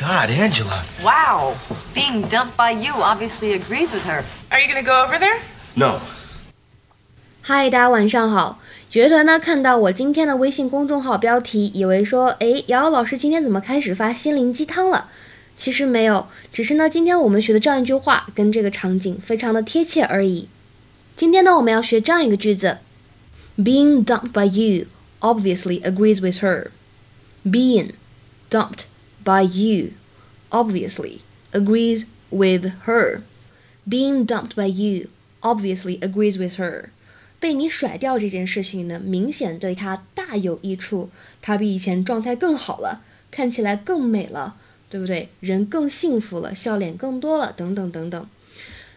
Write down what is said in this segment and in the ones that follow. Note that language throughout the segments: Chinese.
God, Angela. Wow. Being dumped by you obviously agrees with her. Are you gonna go over there? No. 嗨，大家晚上好。学团呢看到我今天的微信公众号标题，以为说，诶，瑶瑶老师今天怎么开始发心灵鸡汤了？其实没有，只是呢，今天我们学的这样一句话跟这个场景非常的贴切而已。今天呢，我们要学这样一个句子：Being dumped by you obviously agrees with her. Being dumped by you obviously agrees with her. Being dumped by you obviously agrees with her. 被你甩掉这件事情呢，明显对她大有益处。她比以前状态更好了，看起来更美了，对不对？人更幸福了，笑脸更多了，等等等等。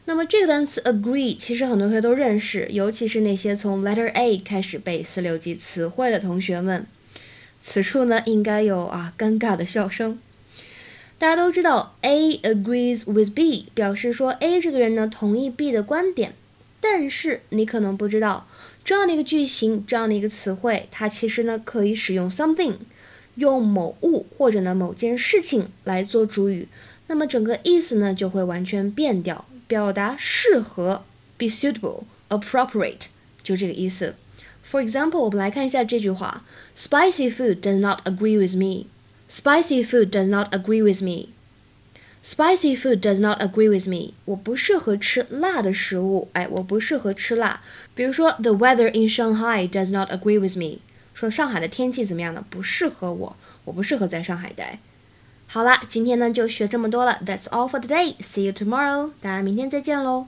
那么这个单词 agree，其实很多同学都认识，尤其是那些从 letter A 开始背四六级词汇的同学们。此处呢，应该有啊尴尬的笑声。大家都知道，A agrees with B，表示说 A 这个人呢同意 B 的观点。但是你可能不知道，这样的一个句型，这样的一个词汇，它其实呢可以使用 something，用某物或者呢某件事情来做主语，那么整个意思呢就会完全变掉。表达适合，be suitable, appropriate，就这个意思。For example，我们来看一下这句话：Spicy food does not agree with me. Spicy food does not agree with me. Spicy food does not agree with me. 我不适合吃辣的食物。哎，我不适合吃辣。比如说，The weather in Shanghai does not agree with me. 说上海的天气怎么样呢？不适合我，我不适合在上海待。好啦，今天呢就学这么多了。That's all for today. See you tomorrow. 大家明天再见喽。